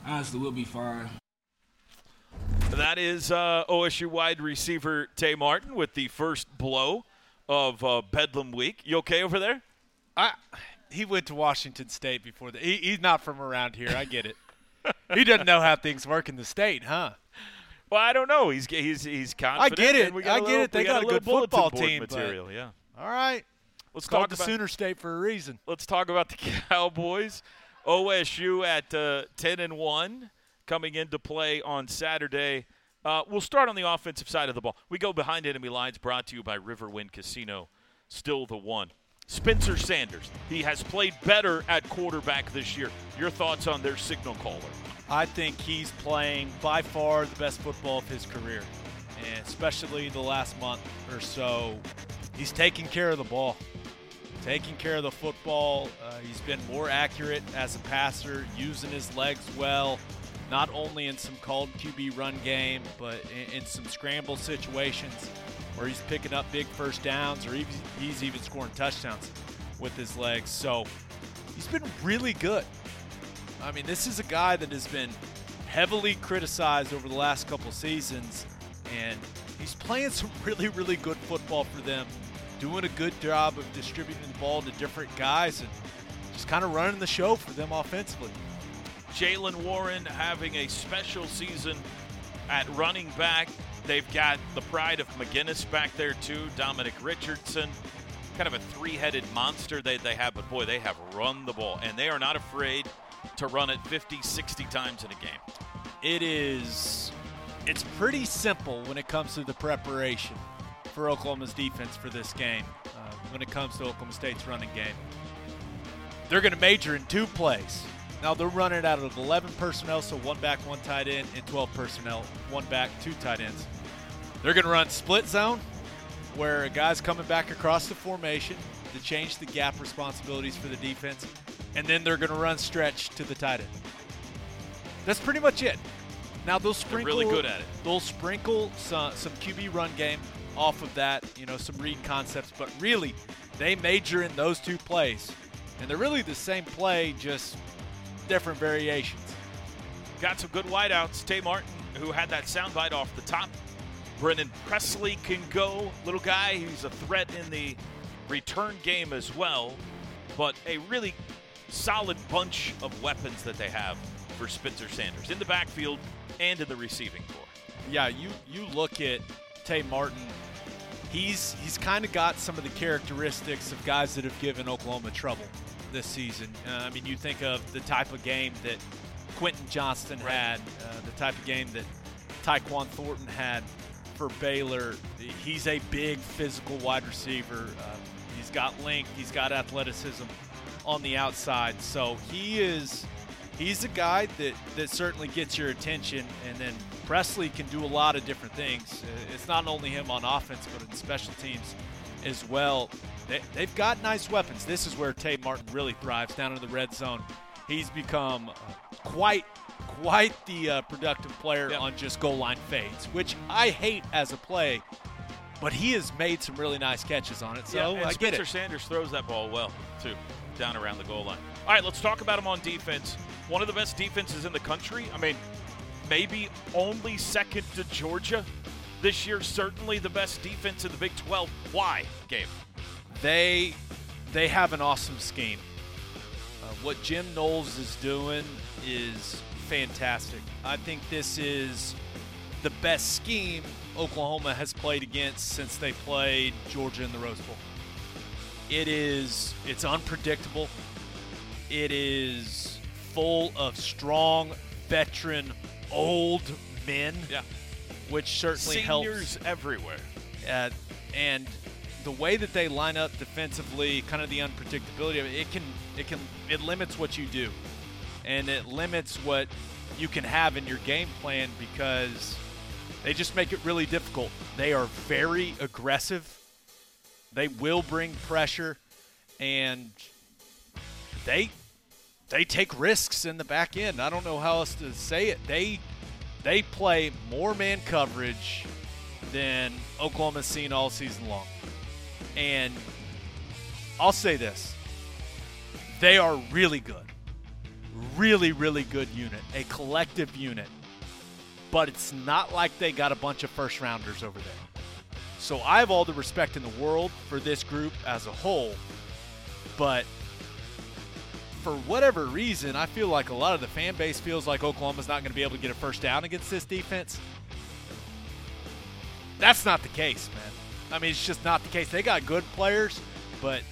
[SPEAKER 8] honestly, we'll be fine.
[SPEAKER 3] That is uh, OSU wide receiver Tay Martin with the first blow of uh, Bedlam Week. You okay over there?
[SPEAKER 4] I, he went to Washington State before the. He, he's not from around here. I get it. he doesn't know how things work in the state, huh?
[SPEAKER 3] Well, I don't know. He's he's he's confident.
[SPEAKER 4] I get it.
[SPEAKER 3] and we got
[SPEAKER 4] I
[SPEAKER 3] a
[SPEAKER 4] get
[SPEAKER 3] little-
[SPEAKER 4] it. They
[SPEAKER 3] we
[SPEAKER 4] got a good football
[SPEAKER 3] board
[SPEAKER 4] team, but-
[SPEAKER 3] material. Yeah.
[SPEAKER 4] All right.
[SPEAKER 3] Let's
[SPEAKER 4] Called
[SPEAKER 3] talk
[SPEAKER 4] the
[SPEAKER 3] about
[SPEAKER 4] Sooner State for a reason.
[SPEAKER 3] let's talk about the Cowboys. OSU at uh, 10 and 1 coming into play on Saturday. Uh, we'll start on the offensive side of the ball. We go behind enemy lines, brought to you by Riverwind Casino. Still the one. Spencer Sanders. He has played better at quarterback this year. Your thoughts on their signal caller?
[SPEAKER 4] I think he's playing by far the best football of his career, and especially the last month or so. He's taking care of the ball, taking care of the football. Uh, he's been more accurate as a passer, using his legs well, not only in some called QB run game, but in, in some scramble situations where he's picking up big first downs or he's, he's even scoring touchdowns with his legs. So he's been really good. I mean, this is a guy that has been heavily criticized over the last couple seasons, and he's playing some really, really good football for them, doing a good job of distributing the ball to different guys and just kind of running the show for them offensively.
[SPEAKER 3] Jaylen Warren having a special season at running back. They've got the pride of McGuinness back there, too, Dominic Richardson. Kind of a three headed monster they, they have, but boy, they have run the ball, and they are not afraid to run it 50, 60 times in a game.
[SPEAKER 4] It is it's pretty simple when it comes to the preparation for Oklahoma's defense for this game. Uh, when it comes to Oklahoma State's running game, they're going to major in two plays. Now they're running out of 11 personnel, so one back, one tight end, and 12 personnel, one back, two tight ends. They're going to run split zone, where a guy's coming back across the formation to change the gap responsibilities for the defense, and then they're going to run stretch to the tight end. That's pretty much it. Now they'll sprinkle
[SPEAKER 3] really good at it.
[SPEAKER 4] They'll sprinkle some, some QB run game off of that, you know, some read concepts, but really they major in those two plays. And they're really the same play, just different variations.
[SPEAKER 3] Got some good wideouts. Tay Martin, who had that soundbite off the top. Brennan Presley can go. Little guy, he's a threat in the return game as well. But a really solid bunch of weapons that they have for Spencer Sanders in the backfield and in the receiving corps.
[SPEAKER 4] Yeah, you you look at Tay Martin. He's he's kind of got some of the characteristics of guys that have given Oklahoma trouble this season. Uh, I mean, you think of the type of game that Quentin Johnston
[SPEAKER 3] Right.
[SPEAKER 4] had, uh, the type of game that Tyquan Thornton had for Baylor. He's a big physical wide receiver. Uh, he's got length. He's got athleticism on the outside. So he is he's a guy that that certainly gets your attention. And then Presley can do a lot of different things. It's not only him on offense, but in special teams as well. They, they've got nice weapons. This is where Tay Martin really thrives down in the red zone. He's become uh, quite quite the uh, productive player on just goal line fades, which I hate as a play. But he has made some really nice catches on it, so
[SPEAKER 3] yeah,
[SPEAKER 4] I get
[SPEAKER 3] Spencer
[SPEAKER 4] it.
[SPEAKER 3] Sanders throws that ball well, too, down around the goal line. All right, let's talk about him on defense. One of the best defenses in the country. I mean, maybe only second to Georgia this year. Certainly the best defense in the Big 12. Why, Gabe?
[SPEAKER 4] They they have an awesome scheme. Uh, what Jim Knowles is doing is fantastic. I think this is the best scheme Oklahoma has played against since they played Georgia in the Rose Bowl. It is it's unpredictable. It is full of strong veteran old men.
[SPEAKER 3] Yeah.
[SPEAKER 4] Which certainly helps
[SPEAKER 3] Seniors everywhere.
[SPEAKER 4] uh, and the way that they line up defensively, kind of the unpredictability of it, it can it can it limits what you do, and it limits what you can have in your game plan because they just make it really difficult. They are very aggressive. They will bring pressure, and they they take risks in the back end. I don't know how else to say it. They they play more man coverage than Oklahoma's seen all season long. And I'll say this. They are really good. Really, really good unit. A collective unit. But it's not like they got a bunch of first rounders over there. So I have all the respect in the world for this group as a whole. But for whatever reason, I feel like a lot of the fan base feels like Oklahoma's not going to be able to get a first down against this defense. That's not the case, man. I mean, it's just not the case. They got good players, but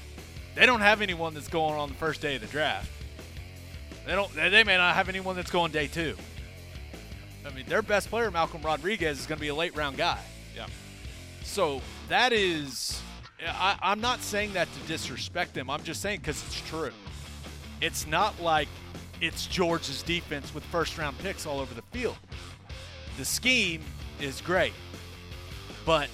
[SPEAKER 4] they don't have anyone that's going on the first day of the draft. They don't. They may not have anyone that's going day two. I mean, their best player, Malcolm Rodriguez, is going to be a late round guy.
[SPEAKER 3] Yeah.
[SPEAKER 4] So that is. I, I'm not saying that to disrespect them. I'm just saying because it's true. It's not like it's Georgia's defense with first round picks all over the field. The scheme is great, but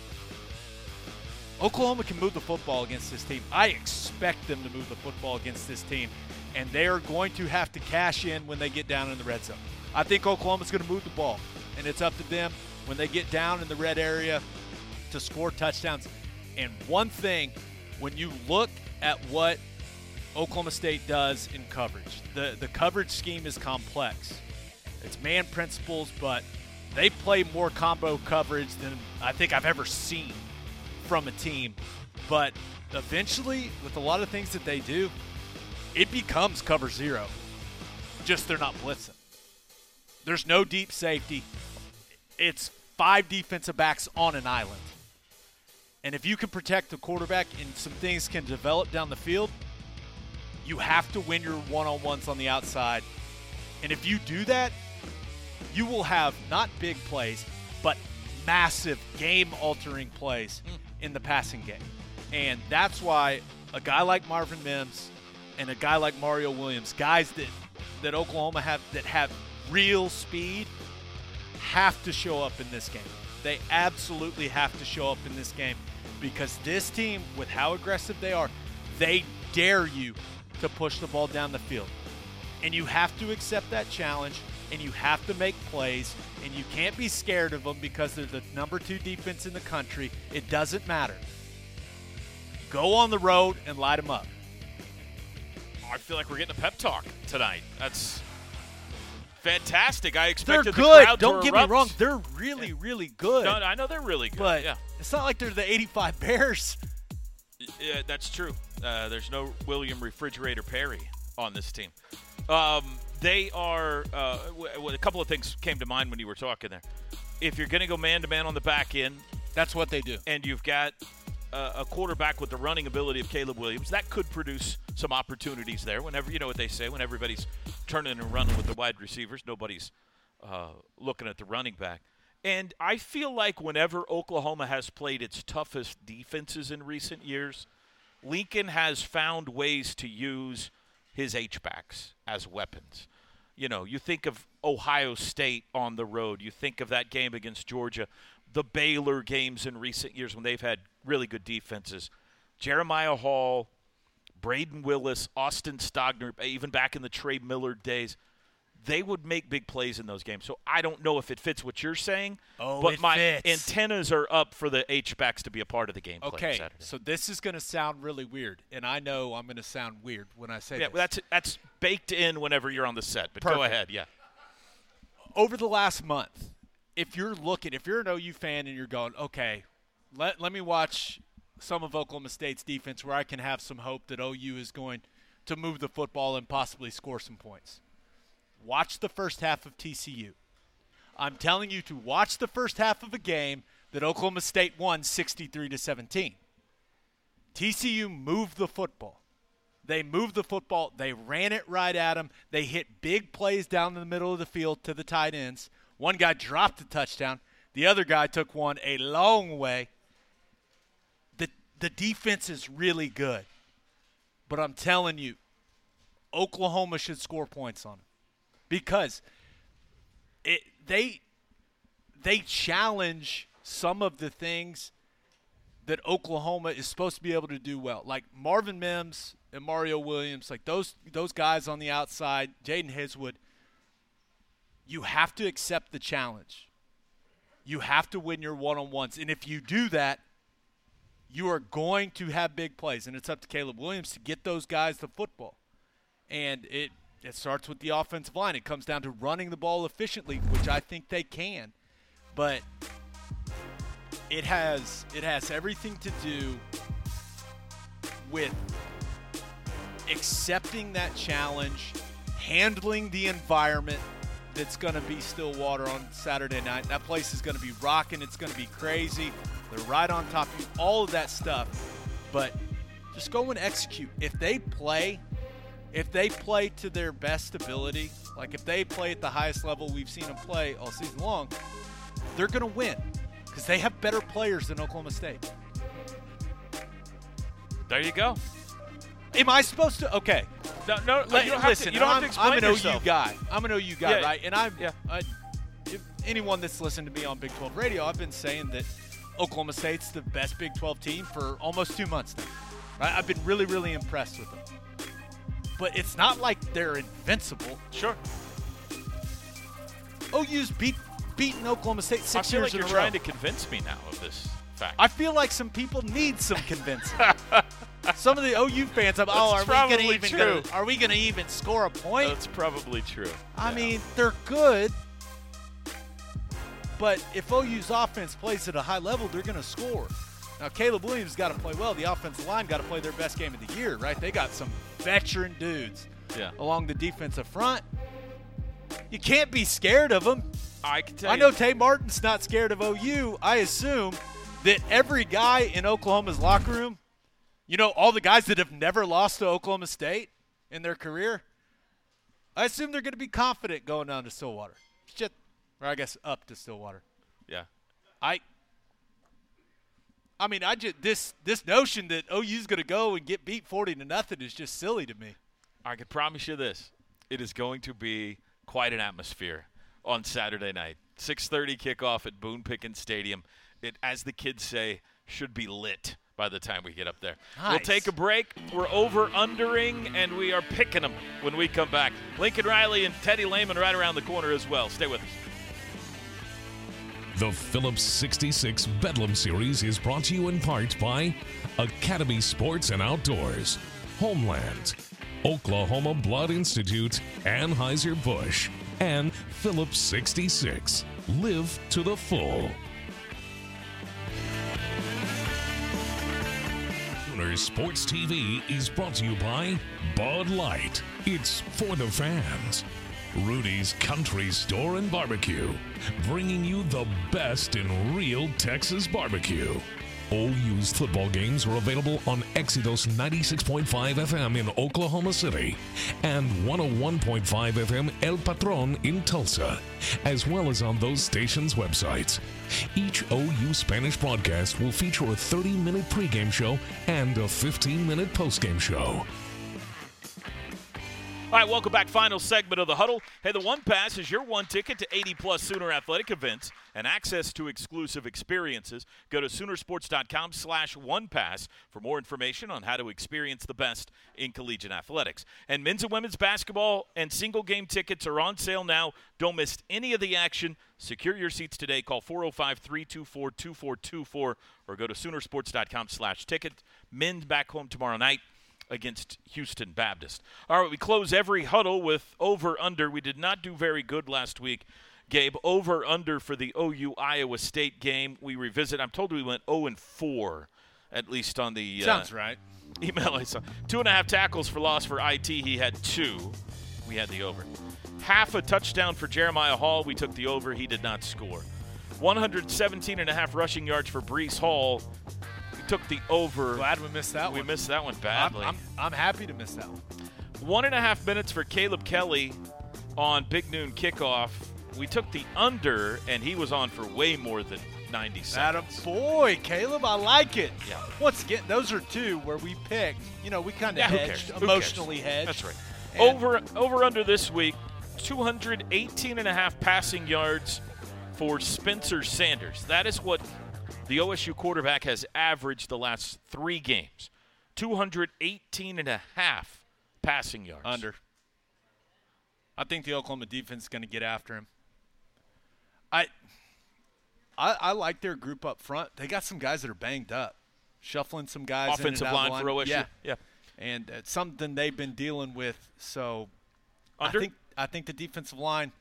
[SPEAKER 4] Oklahoma can move the football against this team. I expect them to move the football against this team, and they are going to have to cash in when they get down in the red zone. I think Oklahoma's going to move the ball, and it's up to them when they get down in the red area to score touchdowns. And one thing, when you look at what Oklahoma State does in coverage, the, the coverage scheme is complex. It's man principles, but they play more combo coverage than I think I've ever seen from a team. But eventually, with a lot of things that they do, it becomes cover zero. Just they're not blitzing. There's no deep safety. It's five defensive backs on an island. And if you can protect the quarterback and some things can develop down the field, you have to win your one on ones on the outside. And if you do that, you will have not big plays, but massive game altering plays in the passing game. And that's why a guy like Marvin Mims and a guy like Mario Williams, guys that, that Oklahoma have that have real speed, have to show up in this game. They absolutely have to show up in this game because this team, with how aggressive they are, they dare you to push the ball down the field. And you have to accept that challenge and you have to make plays and you can't be scared of them because they're the number two defense in the country. It doesn't matter. Go on the road and light them up.
[SPEAKER 3] Oh, I feel like we're getting a pep talk tonight. That's fantastic. I expect
[SPEAKER 4] They're
[SPEAKER 3] expected the
[SPEAKER 4] good.
[SPEAKER 3] crowd
[SPEAKER 4] Don't get me wrong. They're really, really good.
[SPEAKER 3] No, I know they're really good.
[SPEAKER 4] But
[SPEAKER 3] yeah.
[SPEAKER 4] it's not like they're the 85 Bears.
[SPEAKER 3] Yeah, that's true. Uh, there's no William Refrigerator Perry on this team. Um, they are. Uh, w- a couple of things came to mind when you were talking there. If you're going to go man to man on the back end,
[SPEAKER 4] that's what they do.
[SPEAKER 3] And you've got uh, a quarterback with the running ability of Caleb Williams, that could produce some opportunities there. Whenever you know what they say, when everybody's turning and running with the wide receivers, nobody's uh, looking at the running back. And I feel like whenever Oklahoma has played its toughest defenses in recent years, Lincoln has found ways to use his H-backs as weapons. You know, you think of Ohio State on the road, you think of that game against Georgia, the Baylor games in recent years when they've had really good defenses. Jeremiah Hall, Brayden Willis, Austin Stogner, even back in the Trey Millard days, they would make big plays in those games. So I don't know if it fits what you're saying,
[SPEAKER 4] Oh,
[SPEAKER 3] but
[SPEAKER 4] it
[SPEAKER 3] my
[SPEAKER 4] fits.
[SPEAKER 3] antennas are up for the H-backs to be a part of the game.
[SPEAKER 4] Okay, so this is going to sound really weird, and I know I'm going to sound weird when I say
[SPEAKER 3] Yeah,
[SPEAKER 4] this.
[SPEAKER 3] well, that's that's baked in whenever you're on the set. But go ahead, yeah.
[SPEAKER 4] over the last month, if you're looking, if you're an OU fan and you're going, okay, let, let me watch some of Oklahoma State's defense where I can have some hope that OU is going to move the football and possibly score some points. Watch the first half of TCU. I'm telling you to watch the first half of a game that Oklahoma State won 63 to 17. TCU moved the football. They moved the football. They ran it right at them. They hit big plays down in the middle of the field to the tight ends. One guy dropped a touchdown. The other guy took one a long way. The the defense is really good. But I'm telling you, Oklahoma should score points on them. Because it they they challenge some of the things that Oklahoma is supposed to be able to do well. Like Marvin Mims and Mario Williams, like those those guys on the outside, Jadon Haselwood, you have to accept the challenge. You have to win your one-on-ones. And if you do that, you are going to have big plays. And it's up to Caleb Williams to get those guys the football. And it it starts with the offensive line. It comes down to running the ball efficiently, which I think they can. But it has it has everything to do with accepting that challenge, handling the environment that's going to be Stillwater on Saturday night. That place is going to be rocking. It's going to be crazy. They're right on top of you. All of that stuff. But just go and execute. If they play if they play to their best ability, like if they play at the highest level we've seen them play all season long, they're going to win because they have better players than Oklahoma State.
[SPEAKER 3] There you go.
[SPEAKER 4] Am I supposed to? Okay.
[SPEAKER 3] No, no.
[SPEAKER 4] Let-
[SPEAKER 3] you don't have
[SPEAKER 4] listen,
[SPEAKER 3] to. You don't
[SPEAKER 4] I'm,
[SPEAKER 3] have to explain
[SPEAKER 4] I'm an
[SPEAKER 3] yourself.
[SPEAKER 4] OU guy. I'm an OU guy,
[SPEAKER 3] Yeah,
[SPEAKER 4] right? And I'm.
[SPEAKER 3] yeah.
[SPEAKER 4] I, if anyone that's listened to me on Big 12 radio, I've been saying that Oklahoma State's the best Big 12 team for almost two months now. Right? I've been really, really impressed with them. But it's not like they're invincible.
[SPEAKER 3] Sure.
[SPEAKER 4] Oh, OU's beat beaten Oklahoma State
[SPEAKER 3] I
[SPEAKER 4] six
[SPEAKER 3] feel
[SPEAKER 4] years
[SPEAKER 3] like you're
[SPEAKER 4] in a row.
[SPEAKER 3] trying to convince me now of this fact.
[SPEAKER 4] I feel like some people need some convincing. some of the OU fans, I'm, oh, are we going to even
[SPEAKER 3] true.
[SPEAKER 4] gonna, are we going to even score a point?
[SPEAKER 3] That's probably true.
[SPEAKER 4] I
[SPEAKER 3] Yeah.
[SPEAKER 4] mean, they're good, but if OU's offense plays at a high level, they're going to score. Now, Caleb Williams got to play well. The offensive line got to play their best game of the year, right? They got some veteran dudes
[SPEAKER 3] Yeah.
[SPEAKER 4] along the defensive front. You can't be scared of them.
[SPEAKER 3] I can tell
[SPEAKER 4] I
[SPEAKER 3] you.
[SPEAKER 4] know Tay Martin's not scared of OU. I assume that every guy in Oklahoma's locker room, you know, all the guys that have never lost to Oklahoma State in their career, I assume they're going to be confident going down to Stillwater. Shit, or I guess up to Stillwater.
[SPEAKER 3] Yeah.
[SPEAKER 4] I, I mean, I just this this notion that OU's going to go and get beat forty to nothing is just silly to me.
[SPEAKER 3] I can promise you this: it is going to be quite an atmosphere on Saturday night. 6:30 kickoff at Boone Pickens Stadium. It, as the kids say, should be lit by the time we get up there. We'll take a break. We're over undering, and we are picking them when we come back. Lincoln Riley and Teddy Lehman right around the corner as well. Stay with us.
[SPEAKER 5] The Phillips 66 Bedlam Series is brought to you in part by Academy Sports and Outdoors, Homeland, Oklahoma Blood Institute, Anheuser-Busch, and Phillips 66. Live to the full. Sports TV is brought to you by Bud Light. It's for the fans. Rudy's Country Store and Barbecue, bringing you the best in real Texas barbecue. OU's football games are available on Exodus 96.5 FM in Oklahoma City and 101.5 FM El Patron in Tulsa, as well as on those stations' websites. Each OU Spanish broadcast will feature a 30 minute pregame show and a 15 minute postgame show.
[SPEAKER 3] All right, welcome back. Final segment of the huddle. Hey, the One Pass is your one ticket to 80 plus Sooner athletic events and access to exclusive experiences. Go to Soonersports.com slash One Pass for more information on how to experience the best in collegiate athletics. And men's and women's basketball and single game tickets are on sale now. Don't miss any of the action. Secure your seats today. Call 405-324-2424 or go to Soonersports.com slash ticket. Men's back home tomorrow night against Houston Baptist. All right, we close every huddle with over under. We did not do very good last week. Gabe, over under for the OU Iowa State game. We revisit. I'm told we went 0 and 4, at least on the uh,
[SPEAKER 4] Sounds right.
[SPEAKER 3] email I saw. Two and a half tackles for loss for IT. He had two. We had the over. Half a touchdown for Jeremiah Hall. We took the over. He did not score. 117 and a half rushing yards for Breece Hall. We took the over.
[SPEAKER 4] Glad we missed that
[SPEAKER 3] we
[SPEAKER 4] one.
[SPEAKER 3] missed that one
[SPEAKER 4] I'm,
[SPEAKER 3] badly.
[SPEAKER 4] I'm, I'm happy to miss that one.
[SPEAKER 3] One and a half minutes for Caleb Kelly on Big Noon kickoff. We took the under, and he was on for way more than 90
[SPEAKER 4] Adam,
[SPEAKER 3] seconds.
[SPEAKER 4] boy, Caleb, I like it.
[SPEAKER 3] Yeah.
[SPEAKER 4] Once again, those are two where we picked. You know, we kind of
[SPEAKER 3] Yeah,
[SPEAKER 4] hedged, emotionally hedged.
[SPEAKER 3] That's right.
[SPEAKER 4] And-
[SPEAKER 3] Over over under this week, 218 and a half passing yards for Spencer Sanders. That is what the OSU quarterback has averaged the last 3 games. 218 and a half passing yards.
[SPEAKER 4] Under. I think the Oklahoma defense is going to get after him. I, I I like their group up front. They got some guys that are banged up, shuffling some guys.
[SPEAKER 3] Offensive
[SPEAKER 4] of
[SPEAKER 3] line for OSU.
[SPEAKER 4] Yeah,
[SPEAKER 3] Yeah.
[SPEAKER 4] and it's something they've been dealing with. So,
[SPEAKER 3] Under?
[SPEAKER 4] I think I think the defensive line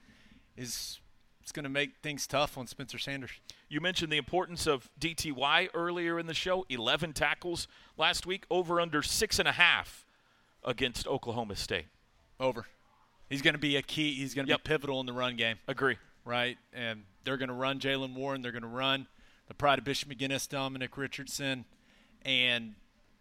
[SPEAKER 4] is it's going to make things tough on Spencer Sanders.
[SPEAKER 3] You mentioned the importance of DTY earlier in the show. 11 tackles last week, over under six and a half against Oklahoma State.
[SPEAKER 4] Over. He's going to be a key. He's going to
[SPEAKER 3] Yep.
[SPEAKER 4] be pivotal in the run game.
[SPEAKER 3] Agree.
[SPEAKER 4] right? And they're going to run Jaylen Warren. They're going to run the pride of Bishop McGuinness, Dominic Richardson, and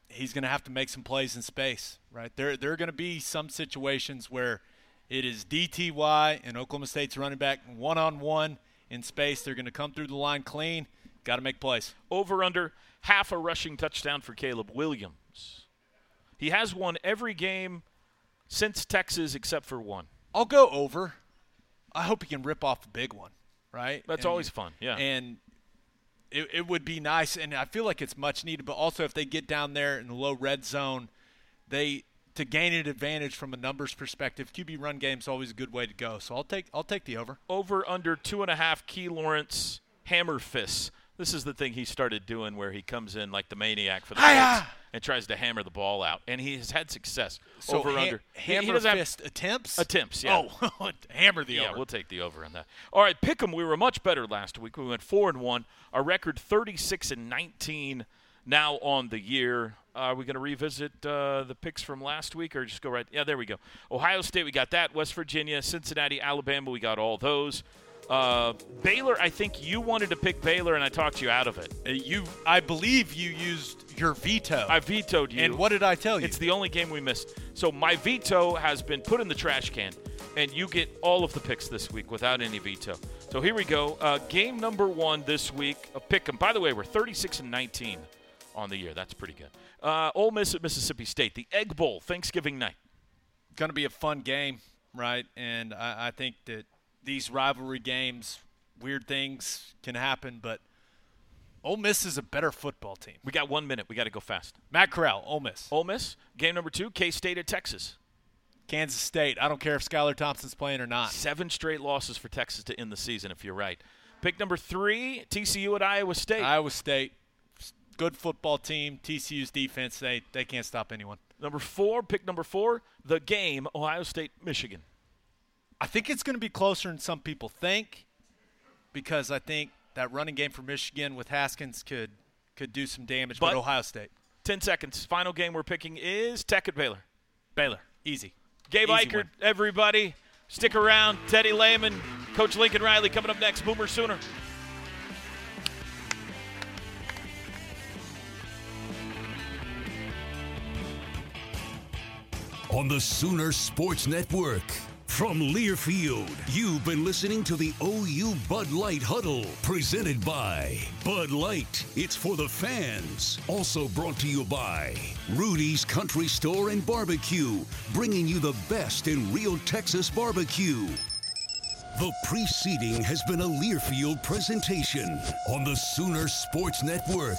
[SPEAKER 4] he's going to have to make some plays in space, right? There, there are going to be some situations where it is DTY and Oklahoma State's running back one on one in space. They're going to come through the line clean. Got to make plays.
[SPEAKER 3] Over under half a rushing touchdown for Caleb Williams. He has won every game since Texas except for one.
[SPEAKER 4] I'll go over. I hope he can rip off a big one, right?
[SPEAKER 3] That's
[SPEAKER 4] And-
[SPEAKER 3] always fun, yeah.
[SPEAKER 4] And it, it would be nice, and I feel like it's much needed. But also, if they get down there in the low red zone, they to gain an advantage from a numbers perspective. QB run game is always a good way to go. So I'll take I'll take the over.
[SPEAKER 3] Over under two and a half Key Lawrence hammer fists. This is the thing he started doing where he comes in like the maniac for the
[SPEAKER 4] Hi-ya!
[SPEAKER 3] And tries to hammer the ball out, and he has had success.
[SPEAKER 4] So
[SPEAKER 3] over
[SPEAKER 4] ha-
[SPEAKER 3] under He- he
[SPEAKER 4] hammer fist attempts.
[SPEAKER 3] Attempts, yeah.
[SPEAKER 4] Oh, hammer the
[SPEAKER 3] yeah,
[SPEAKER 4] over.
[SPEAKER 3] we'll take the over on that. All right, pick 'em. We were much better last week. We went four and one. Our record thirty six and nineteen now on the year. Are we going to revisit uh, the picks from last week, or just go right? Yeah, there we go. Ohio State, we got that. West Virginia, Cincinnati, Alabama, we got all those. Uh, Baylor, I think you wanted to pick Baylor, and I talked you out of it.
[SPEAKER 4] Uh, you, I believe you used your veto.
[SPEAKER 3] I vetoed you.
[SPEAKER 4] And what did I tell you?
[SPEAKER 3] It's the only game we missed. So my veto has been put in the trash can, and you get all of the picks this week without any veto. So here we go. Uh, game number one this week. A pick 'em. By the way, we're 36 and 19 on the year. That's pretty good. Uh, Ole Miss at Mississippi State. The Egg Bowl, Thanksgiving night.
[SPEAKER 4] going to be a fun game, right? And I, I think that these rivalry games, weird things can happen, but Ole Miss is a better football team.
[SPEAKER 3] We got one minute. We got to go fast.
[SPEAKER 4] Matt Corral, Ole Miss.
[SPEAKER 3] Ole Miss. Game number two. K State at Texas.
[SPEAKER 4] Kansas State. I don't care if Skylar Thompson's playing or not.
[SPEAKER 3] Seven straight losses for Texas to end the season, if you're right. Pick number three. TCU at Iowa State.
[SPEAKER 4] Iowa State, good football team. TCU's defense, they, they can't stop anyone.
[SPEAKER 3] Number four, pick number four, the game, Ohio State, Michigan.
[SPEAKER 4] I think it's going to be closer than some people think because I think that running game for Michigan with Haskins could could do some damage, but,
[SPEAKER 3] But-
[SPEAKER 4] Ohio State.
[SPEAKER 3] 10 seconds. Final game we're picking is Tech at Baylor.
[SPEAKER 4] Baylor, easy.
[SPEAKER 3] Gabe
[SPEAKER 4] Easy
[SPEAKER 3] Ikard,
[SPEAKER 4] win.
[SPEAKER 3] everybody. Stick around. Teddy Lehman, Coach Lincoln Riley coming up next. Boomer Sooner.
[SPEAKER 1] On the Sooner Sports Network. From Learfield, you've been listening to the OU Bud Light Huddle, presented by Bud Light. It's for the fans. Also brought to you by Rudy's Country Store and Barbecue, bringing you the best in real Texas barbecue. The preceding has been a Learfield presentation on the Sooner Sports Network.